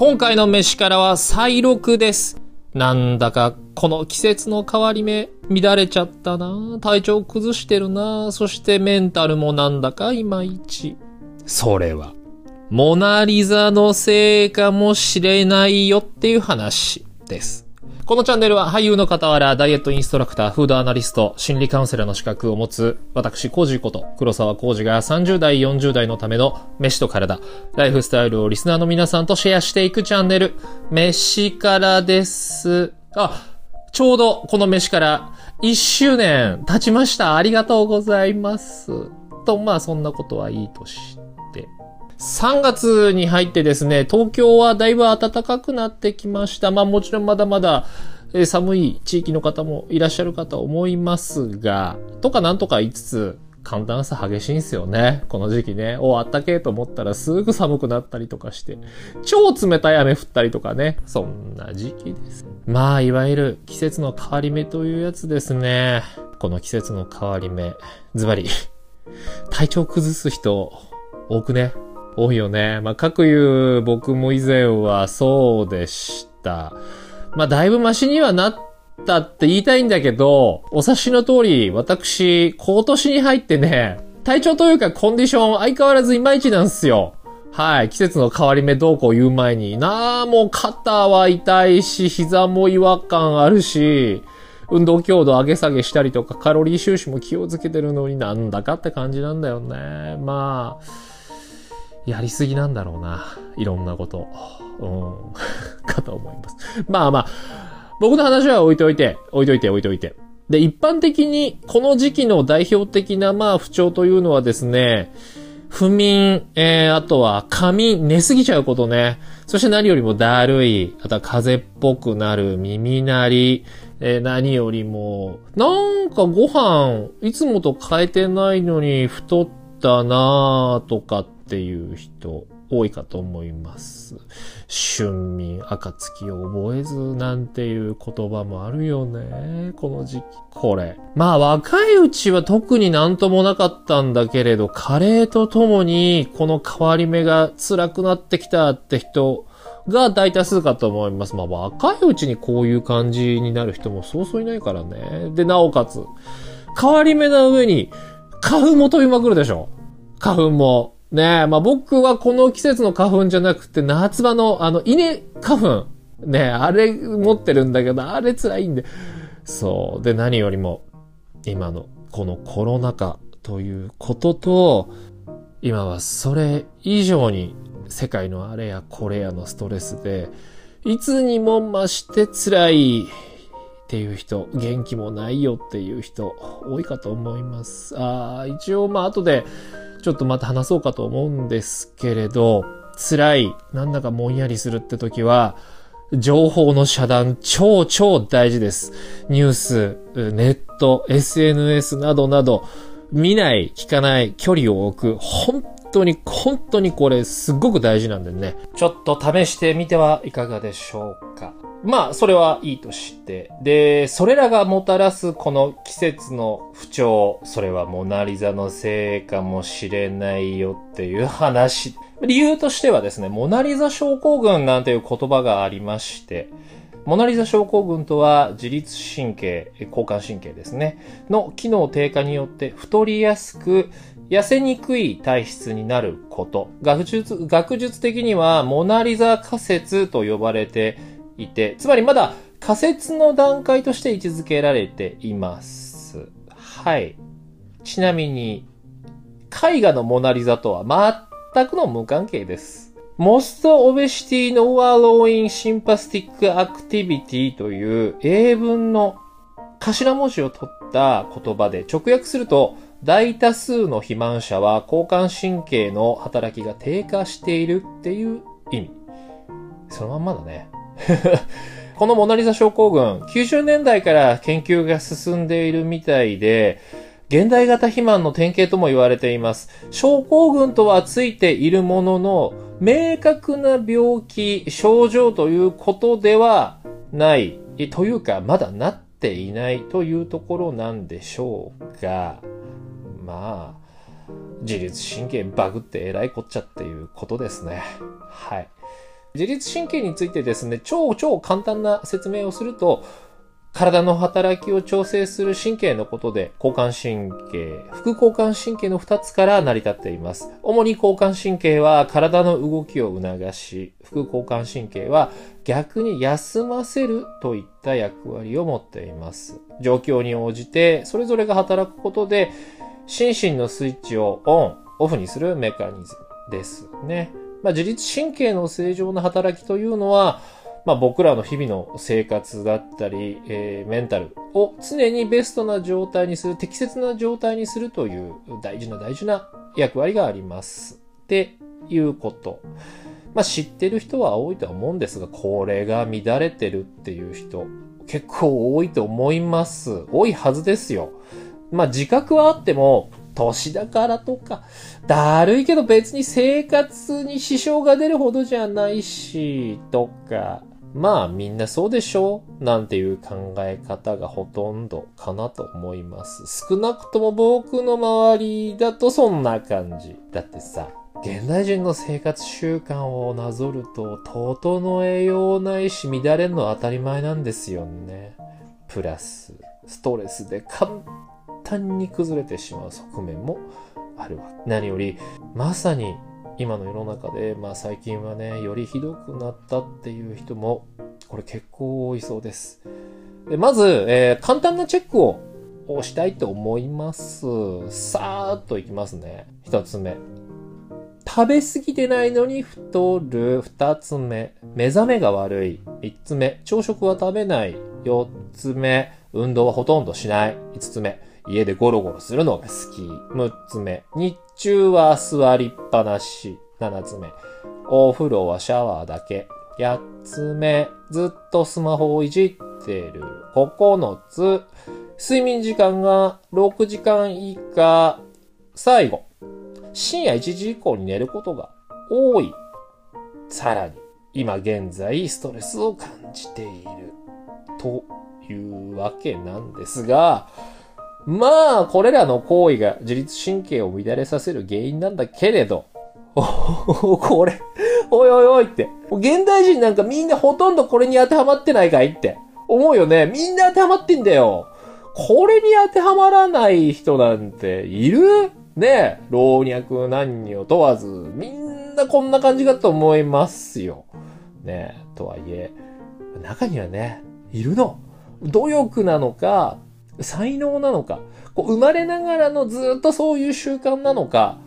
今回の飯からは再録です。なんだか、この季節の変わり目、乱れちゃったな体調崩してるなそしてメンタルもなんだかいまいち。それは、モナリザのせいかもしれないよっていう話です。このチャンネルは俳優の傍ら、ダイエットインストラクター、フードアナリスト、心理カウンセラーの資格を持つ、私、コージこと、黒沢コージが30代、40代のための飯と体、ライフスタイルをリスナーの皆さんとシェアしていくチャンネル、飯からです。あ、ちょうどこの飯から1周年経ちました。ありがとうございます。と、まあそんなことはいいとして。3月に入ってですね、東京はだいぶ暖かくなってきました。まあもちろんまだまだ、寒い地域の方もいらっしゃるかと思いますが、とかなんとか言いつつ、寒暖差激しいんですよね。この時期ね。お、あったけえと思ったらすぐ寒くなったりとかして、超冷たい雨降ったりとかね。そんな時期です。まあ、いわゆる季節の変わり目というやつですね。この季節の変わり目。ズバリ。体調崩す人、多くね。多いよね。まあ、各言う僕も以前はそうでした。まあ、だいぶマシにはなったって言いたいんだけど、お察しの通り、私、今年に入ってね、体調というかコンディション相変わらずいまいちなんですよ。はい。季節の変わり目どうこう言う前に。なあ、もう肩は痛いし、膝も違和感あるし、運動強度上げ下げしたりとか、カロリー収支も気をつけてるのになんだかって感じなんだよね。まあ、やりすぎなんだろうな。いろんなこと。うん。かと思います。まあまあ、僕の話は置いといて、置いといて、置いといて。で、一般的に、この時期の代表的な、まあ、不調というのはですね、不眠、えー、あとは、仮眠、寝すぎちゃうことね。そして何よりもだるい、あとは風邪っぽくなる、耳鳴り、えー何よりも、なんかご飯、いつもと変えてないのに太ったなぁとかっっていう人、多いかと思います。春眠、暁を覚えずなんていう言葉もあるよね。この時期。これ。まあ若いうちは特になんともなかったんだけれど、加齢とともにこの変わり目が辛くなってきたって人が大多数かと思います。まあ若いうちにこういう感じになる人もそうそういないからね。で、なおかつ、変わり目な上に花粉も飛びまくるでしょ。花粉も。ねえ、まあ僕はこの季節の花粉じゃなくて夏場のあの稲花粉。ねえ、あれ持ってるんだけど、あれ辛いんで。そう。で、何よりも、今のこのコロナ禍ということと、今はそれ以上に世界のあれやこれやのストレスで、いつにも増して辛いっていう人、元気もないよっていう人、多いかと思います。ああ、一応ま後で、ちょっとまた話そうかと思うんですけれど、辛い、なんだかもんやりするって時は、情報の遮断超超大事です。ニュース、ネット、SNS などなど、見ない、聞かない、距離を置く、本当に、本当にこれすっごく大事なんでね。ちょっと試してみてはいかがでしょうか。まあ、それはいいとして。で、それらがもたらすこの季節の不調、それはモナリザのせいかもしれないよっていう話。理由としてはですね、モナリザ症候群なんていう言葉がありまして、モナリザ症候群とは自律神経、交感神経ですね、の機能低下によって太りやすく、痩せにくい体質になること。学術、学術的にはモナリザ仮説と呼ばれていて、つまりまだ仮説の段階として位置づけられています。はい。ちなみに、絵画のモナリザとは全くの無関係です。Most Obesity No Allowing Sympathetic Activity という英文の頭文字を取った言葉で直訳すると大多数の肥満者は交感神経の働きが低下しているっていう意味。そのまんまだね。このモナリザ症候群、90年代から研究が進んでいるみたいで、現代型肥満の典型とも言われています。症候群とはついているものの、明確な病気、症状ということではない、というか、まだなっていないというところなんでしょうが、まあ、自律神経バグって偉いこっちゃっていうことですね。はい。自律神経についてですね、超超簡単な説明をすると、体の働きを調整する神経のことで、交感神経、副交感神経の2つから成り立っています。主に交感神経は体の動きを促し、副交感神経は逆に休ませるといった役割を持っています。状況に応じて、それぞれが働くことで、心身のスイッチをオン、オフにするメカニズムですね。まあ、自律神経の正常な働きというのは、まあ、僕らの日々の生活だったり、えー、メンタルを常にベストな状態にする、適切な状態にするという大事な大事な役割があります。っていうこと。まあ、知ってる人は多いとは思うんですが、これが乱れてるっていう人、結構多いと思います。多いはずですよ。まあ、自覚はあっても、年だからとか、だるいけど別に生活に支障が出るほどじゃないし、とか、まあみんなそうでしょうなんていう考え方がほとんどかなと思います。少なくとも僕の周りだとそんな感じ。だってさ、現代人の生活習慣をなぞると、整えようないし乱れるのは当たり前なんですよね。プラス、ストレスで簡単に崩れてしまう側面もあるわ。何より、まさに今の世の中で、まあ最近はね、よりひどくなったっていう人も、これ結構多いそうです。でまず、えー、簡単なチェックを押したいと思います。さーっといきますね。一つ目。食べ過ぎてないのに太る。二つ目。目覚めが悪い。三つ目。朝食は食べない。四つ目。運動はほとんどしない。五つ目。家でゴロゴロするのが好き。6つ目。日中は座りっぱなし。7つ目。お風呂はシャワーだけ。8つ目。ずっとスマホをいじってる。9つ。睡眠時間が6時間以下。最後。深夜1時以降に寝ることが多い。さらに、今現在ストレスを感じている。というわけなんですが、まあ、これらの行為が自律神経を乱れさせる原因なんだけれど、お これ、おいおいおいって。現代人なんかみんなほとんどこれに当てはまってないかいって思うよね。みんな当てはまってんだよ。これに当てはまらない人なんている？ね老若男女問わず、みんなこんな感じかと思いますよ。ねとはいえ、中にはね、いるの。努力なのか、才能なのか、こう生まれながらのずっとそういう習慣なのか、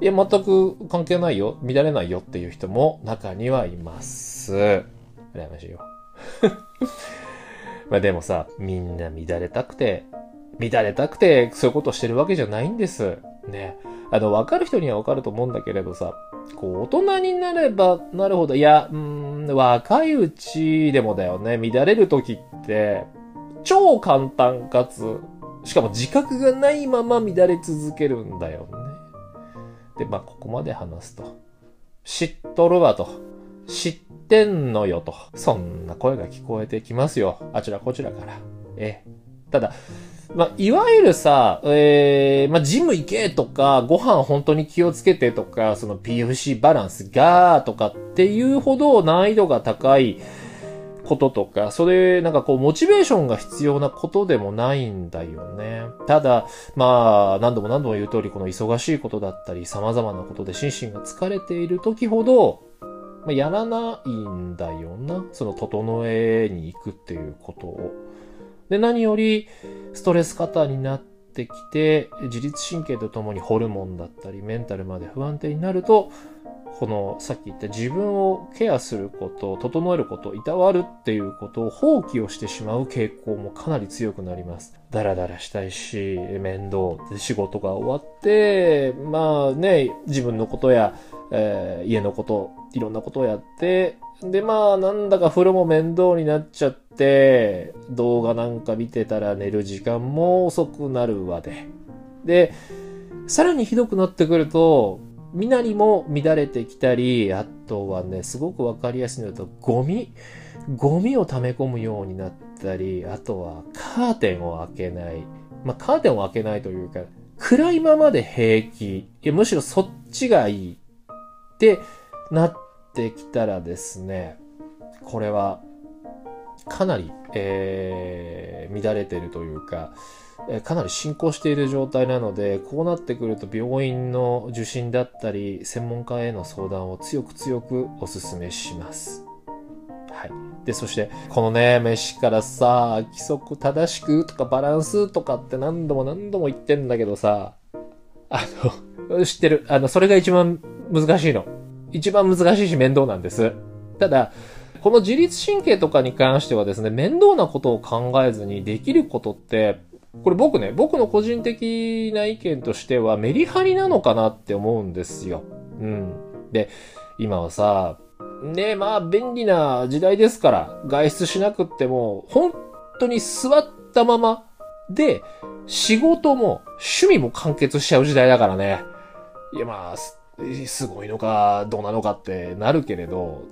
いや、全く関係ないよ、乱れないよっていう人も中にはいます。羨ましいよ。まあでもさ、みんな乱れたくて、乱れたくてそういうことしてるわけじゃないんです。ね。あの、わかる人にはわかると思うんだけれどさ、こう、大人になればなるほど、いや、うん、若いうちでもだよね、乱れる時って、超簡単かつ、しかも自覚がないまま乱れ続けるんだよね。で、まあ、ここまで話すと。知っとるわと。知ってんのよと。そんな声が聞こえてきますよ。あちらこちらから。ええ。ただ、まあ、いわゆるさ、ええー、まあ、ジム行けとか、ご飯本当に気をつけてとか、その PFC バランスがとかっていうほど難易度が高い、こととか、それ、なんかこう、モチベーションが必要なことでもないんだよね。ただ、まあ、何度も何度も言う通り、この忙しいことだったり、様々なことで心身が疲れている時ほど、まあ、やらないんだよな。その、整えに行くっていうことを。で、何より、ストレス過多になってきて、自律神経とともにホルモンだったり、メンタルまで不安定になると、このさっき言った自分をケアすること、整えること、いたわるっていうことを放棄をしてしまう傾向もかなり強くなります。ダラダラしたいし、面倒で仕事が終わって、まあね、自分のことや、えー、家のこと、いろんなことをやって、で、まあ、なんだか風呂も面倒になっちゃって、動画なんか見てたら寝る時間も遅くなるわで。で、さらにひどくなってくると、身なりも乱れてきたり、あとはね、すごくわかりやすいのだと、ゴミ、ゴミを溜め込むようになったり、あとはカーテンを開けない。まあ、カーテンを開けないというか、暗いままで平気。いや、むしろそっちがいい。ってなってきたらですね、これはかなり、えー、乱れてるというか、かなり進行している状態なので、こうなってくると病院の受診だったり、専門家への相談を強く強くお勧めします。はい。で、そして、このね、飯からさ、規則正しくとかバランスとかって何度も何度も言ってんだけどさ、あの、知ってる？あの、それが一番難しいの。一番難しいし面倒なんです。ただ、この自律神経とかに関してはですね、面倒なことを考えずにできることって、これ僕ね、僕の個人的な意見としてはメリハリなのかなって思うんですよ。うん。で、今はさ、ねまあ便利な時代ですから、外出しなくっても、本当に座ったままで、仕事も趣味も完結しちゃう時代だからね。いやまあ、すごいのか、どうなのかってなるけれど、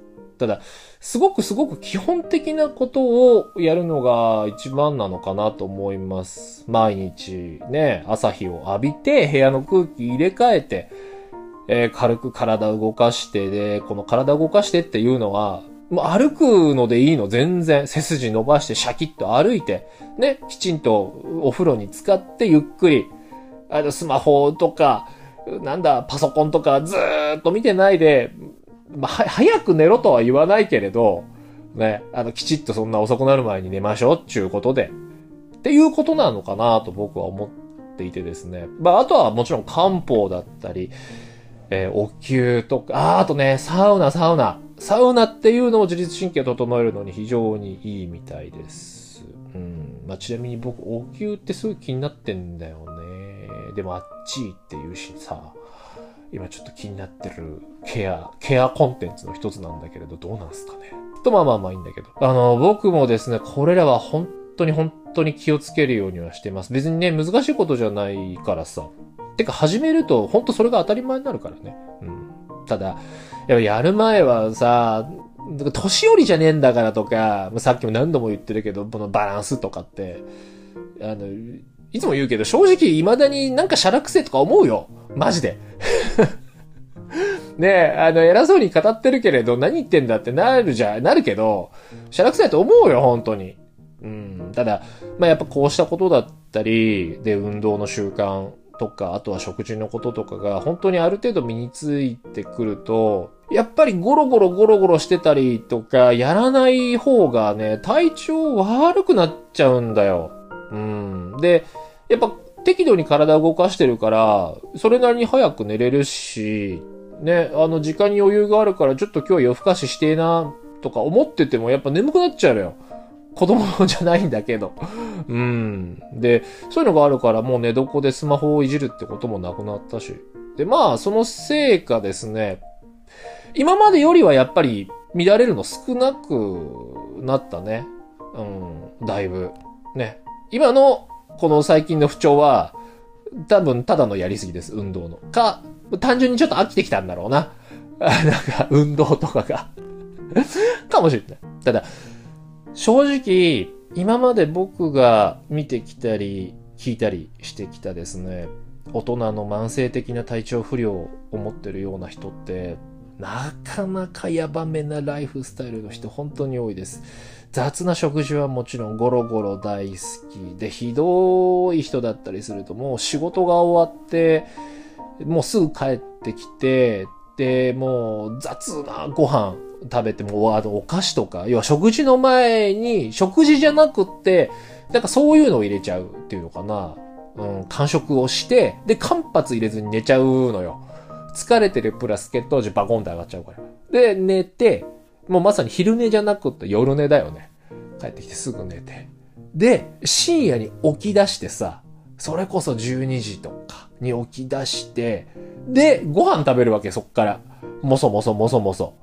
ただ、すごくすごく基本的なことをやるのが一番なのかなと思います。毎日ね、朝日を浴びて、部屋の空気入れ替えて、えー、軽く体を動かしてで、この体を動かしてっていうのは、もう歩くのでいいの、全然。背筋伸ばしてシャキッと歩いて、ね、きちんとお風呂に使ってゆっくり、あの、スマホとか、なんだ、パソコンとかずーっと見てないで、まあ、早く寝ろとは言わないけれど、ね、あの、きちっとそんな遅くなる前に寝ましょうっていうことで、っていうことなのかなと僕は思っていてですね。まあ、あとはもちろん漢方だったり、えー、お灸とか、あ、あとね、サウナ、サウナ。サウナっていうのも自律神経を整えるのに非常にいいみたいです。うん。まあ、ちなみに僕、お灸ってすごい気になってんだよね。でもあっちいって言うしさ。今ちょっと気になってるケア、ケアコンテンツの一つなんだけれど、どうなんすかね。と、まあまあまあいいんだけど。あの、僕もですね、これらは本当に本当に気をつけるようにはしてます。別にね、難しいことじゃないからさ。てか、始めると、本当それが当たり前になるからね。うん。ただ、やっぱやる前はさ、年寄りじゃねえんだからとか、さっきも何度も言ってるけど、このバランスとかって、あの、いつも言うけど、正直未だになんかシャラくせとか思うよ。マジで。ね、あの、偉そうに語ってるけれど、何言ってんだってなるじゃ、なるけど、シャラくせと思うよ、本当に。うん。ただ、まあ、やっぱこうしたことだったり、で、運動の習慣とか、あとは食事のこととかが、本当にある程度身についてくると、やっぱりゴロゴロゴロゴロしてたりとか、やらない方がね、体調悪くなっちゃうんだよ。うん。で、やっぱ適度に体を動かしてるから、それなりに早く寝れるし、ね、あの時間に余裕があるからちょっと今日夜更かししてえな、とか思っててもやっぱ眠くなっちゃうよ。子供じゃないんだけど。うん。で、そういうのがあるからもう寝床でスマホをいじるってこともなくなったし。で、まあ、そのせいかですね、今までよりはやっぱり乱れるの少なくなったね。うん、だいぶ。ね。今のこの最近の不調は、多分ただのやりすぎです、運動の。か、単純にちょっと飽きてきたんだろうな。なんか、運動とかが かもしれない。ただ、正直、今まで僕が見てきたり、聞いたりしてきたですね、大人の慢性的な体調不良を持ってるような人って、なかなかヤバめなライフスタイルの人本当に多いです。雑な食事はもちろんゴロゴロ大好きで、ひどい人だったりするともう仕事が終わって、もうすぐ帰ってきて、で、もう雑なご飯食べても、あの、お菓子とか、要は食事の前に、食事じゃなくって、なんかそういうのを入れちゃうっていうのかな。うん、完食をして、で、間髪入れずに寝ちゃうのよ。疲れてるプラス血糖値バコンって上がっちゃうから。で、寝て、もうまさに昼寝じゃなくって夜寝だよね。帰ってきてすぐ寝て。で、深夜に起き出してさ、それこそ12時とに起き出して、で、ご飯食べるわけ、そっから。もそもそもそもそ。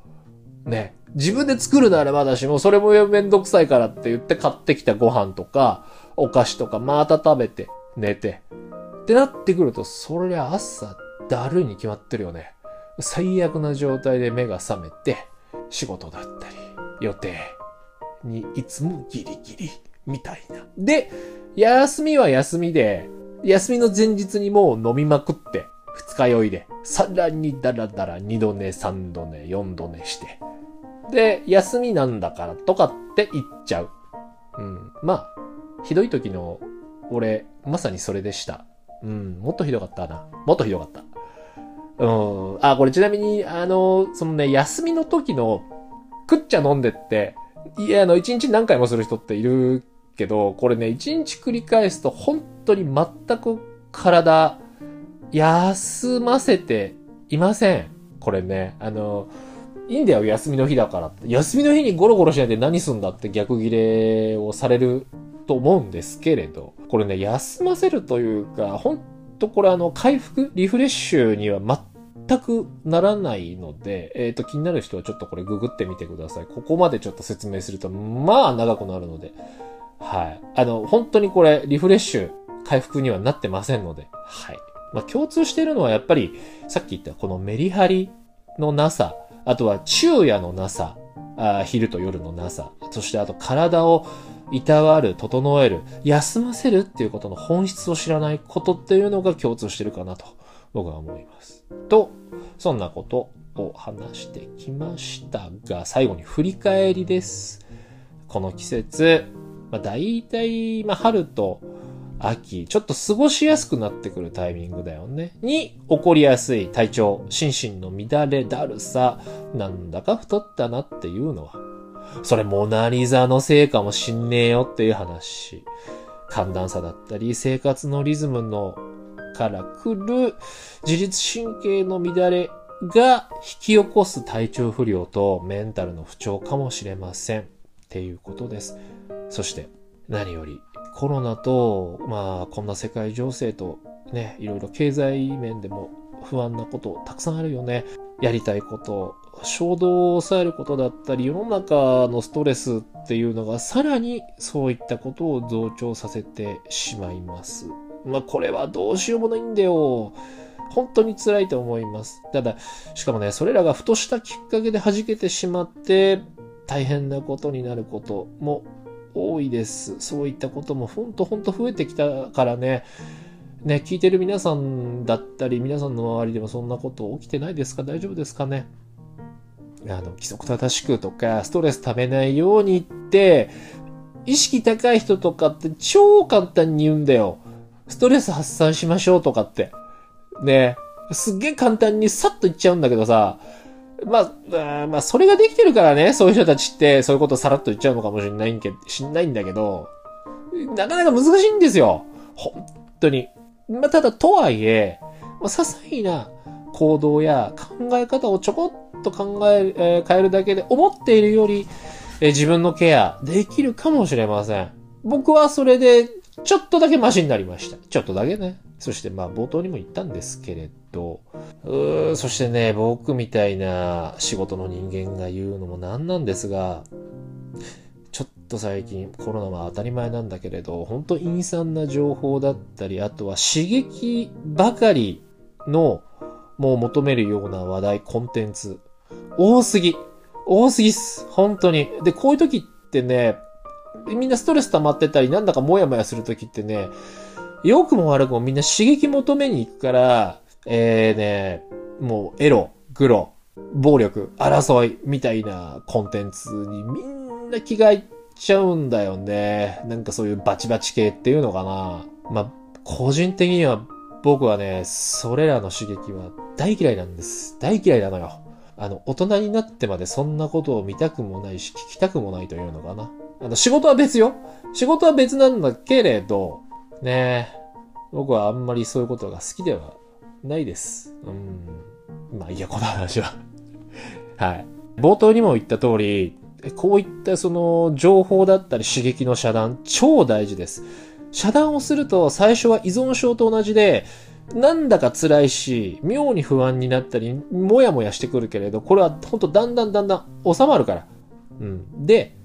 ね。自分で作るならまだしも、それもめんどくさいからって言って買ってきたご飯とか、お菓子とかまた食べて、寝て。ってなってくると、そりゃ朝、だるいに決まってるよね。最悪な状態で目が覚めて、仕事だったり、予定にいつもギリギリみたいな。で、休みは休みで、休みの前日にもう飲みまくって、二日酔いで、さらにダラダラ二度寝、三度寝、四度寝して、で、休みなんだからとかって言っちゃう。うん。まあ、ひどい時の俺、まさにそれでした。うん、もっとひどかったな。もっとひどかった。うん。あ、これちなみに、あの、そのね、休みの時の、食っちゃ飲んでって、いや、あの、一日何回もする人っているけど、これね、一日繰り返すと、本当に全く体、休ませていません。これね、あの、いいんだよ、休みの日だからって。休みの日にゴロゴロしないで何すんだって逆ギレをされると思うんですけれど、これね、休ませるというか、ほんとこれあの、回復、リフレッシュには全くならないので、えっ、ー、と、気になる人はちょっとこれググってみてください。ここまでちょっと説明すると、まあ長くなるので、はい。あの、本当にこれ、リフレッシュ、回復にはなってませんので、はい。まあ、共通しているのはやっぱり、さっき言ったこのメリハリのなさ、あとは昼夜のなさ、あ昼と夜のなさ、そしてあと体をいたわる、整える、休ませるっていうことの本質を知らないことっていうのが共通してるかなと僕は思います。と、そんなことを話してきましたが、最後に振り返りです。この季節、まあ、大体、まあ、春と秋、ちょっと過ごしやすくなってくるタイミングだよね。に起こりやすい体調、心身の乱れ、だるさ、なんだか太ったなっていうのは、それモナリザのせいかもしんねえよっていう話。寒暖差だったり、生活のリズムのから来る自律神経の乱れが引き起こす体調不良とメンタルの不調かもしれません。っていうことです。そして何よりコロナと、まあこんな世界情勢とね、いろいろ経済面でも不安なことたくさんあるよね。やりたいこと、衝動を抑えることだったり、世の中のストレスっていうのがさらにそういったことを増長させてしまいます。まあこれはどうしようもないんだよ。本当に辛いと思います。ただ、しかもね、それらがふとしたきっかけで弾けてしまって、大変なことになることも多いです。そういったこともほんとほんと増えてきたからね。ね、聞いてる皆さんだったり、皆さんの周りでもそんなこと起きてないですか？大丈夫ですかね？あの、規則正しくとか、ストレス溜めないようにって、意識高い人とかって超簡単に言うんだよ。ストレス発散しましょうとかって。ね。すっげえ簡単にさっと言っちゃうんだけどさ、まあ、まあ、それができてるからね、そういう人たちって、そういうことさらっと言っちゃうのかもしれないんけ、しんないんだけど、なかなか難しいんですよ。本当に。まあ、ただ、とはいえ、まあ、些細な行動や考え方をちょこっと考え、えー、変えるだけで思っているより、えー、自分のケアできるかもしれません。僕はそれで、ちょっとだけマシになりました。ちょっとだけね。そしてまあ冒頭にも言ったんですけれど、うーそしてね、僕みたいな仕事の人間が言うのもなんなんですが、ちょっと最近コロナは当たり前なんだけれど、本当陰惨な情報だったり、あとは刺激ばかりのもう求めるような話題、コンテンツ、多すぎ。多すぎっす。本当に。で、こういう時ってね、みんなストレス溜まってたり、なんだかモヤモヤする時ってね、良くも悪くもみんな刺激求めに行くから、えーね、もうエロ、グロ、暴力、争いみたいなコンテンツにみんな気がいっちゃうんだよね。なんかそういうバチバチ系っていうのかな。まあ、個人的には僕はね、それらの刺激は大嫌いなんです。大嫌いなのよ。あの、大人になってまでそんなことを見たくもないし、聞きたくもないというのかな。あの、仕事は別よ。仕事は別なんだけれど、ね僕はあんまりそういうことが好きではないです。うん。まあいいや、この話は はい。冒頭にも言った通り、こういったその情報だったり刺激の遮断、超大事です。遮断をすると最初は依存症と同じで、なんだか辛いし、妙に不安になったり、もやもやしてくるけれど、これは本当だんだんだんだん収まるから。うん。で、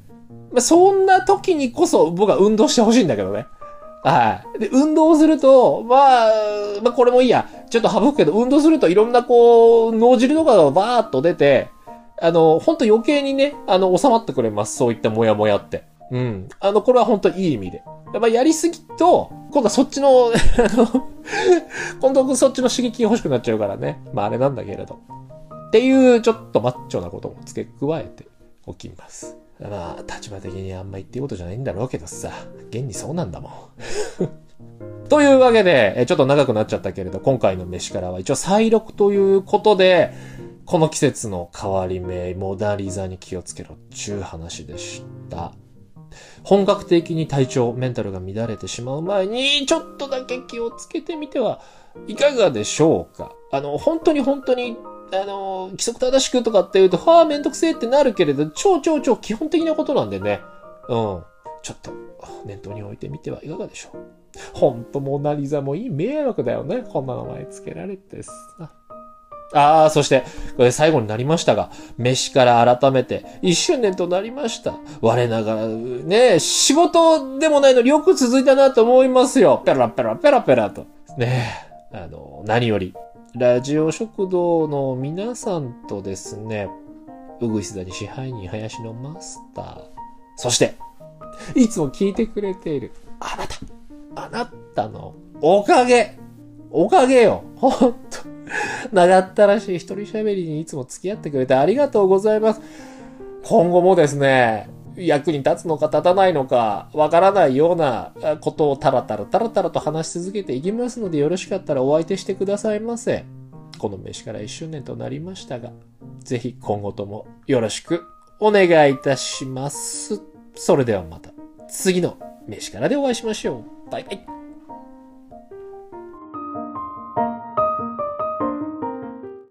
ま、そんな時にこそ僕は運動してほしいんだけどね。はい。で、運動すると、まあ、まあこれもいいや。ちょっと省くけど、運動するといろんなこう、脳汁とかがバーっと出て、あの、ほんと余計にね、あの、収まってくれます。そういったモヤモヤって。うん。あの、これは本当いい意味で。やっぱやりすぎと、今度はそっちの、あの、今度はそっちの刺激欲しくなっちゃうからね。まああれなんだけれど。っていう、ちょっとマッチョなことも付け加えておきます。まあ、立場的にあんま言っていいことじゃないんだろうけどさ、現にそうなんだもん。というわけで、ちょっと長くなっちゃったけれど、今回の飯からは一応再録ということで、この季節の変わり目、モダリザに気をつけろ、ちゅう話でした。本格的に体調、メンタルが乱れてしまう前に、ちょっとだけ気をつけてみてはいかがでしょうか。あの、本当に本当に、あの、規則正しくとかって言うと、はあ、めんどくせえってなるけれど、超超超基本的なことなんでね。うん。ちょっと、念頭に置いてみてはいかがでしょう。ほんと、モナリザもいい迷惑だよね。こんな名前つけられてさ。ああ、そして、これ最後になりましたが、飯から改めて、一周年となりました。我ながら、ね、仕事でもないのによく続いたなと思いますよ。ペラペラペラペラと。ねあの、何より、ラジオ食堂の皆さんとですね、うぐいすだに支配人林のマスター、そして、いつも聞いてくれている、あなた、あなたのおかげ、おかげよ、ほんと。長ったらしい一人喋りにいつも付き合ってくれてありがとうございます。今後もですね、役に立つのか立たないのか、わからないようなことをタラタラタラタラと話し続けていきますので、よろしかったらお相手してくださいませ。この飯から1周年となりましたが、ぜひ今後ともよろしくお願いいたします。それではまた次の飯からでお会いしましょう。バイバイ。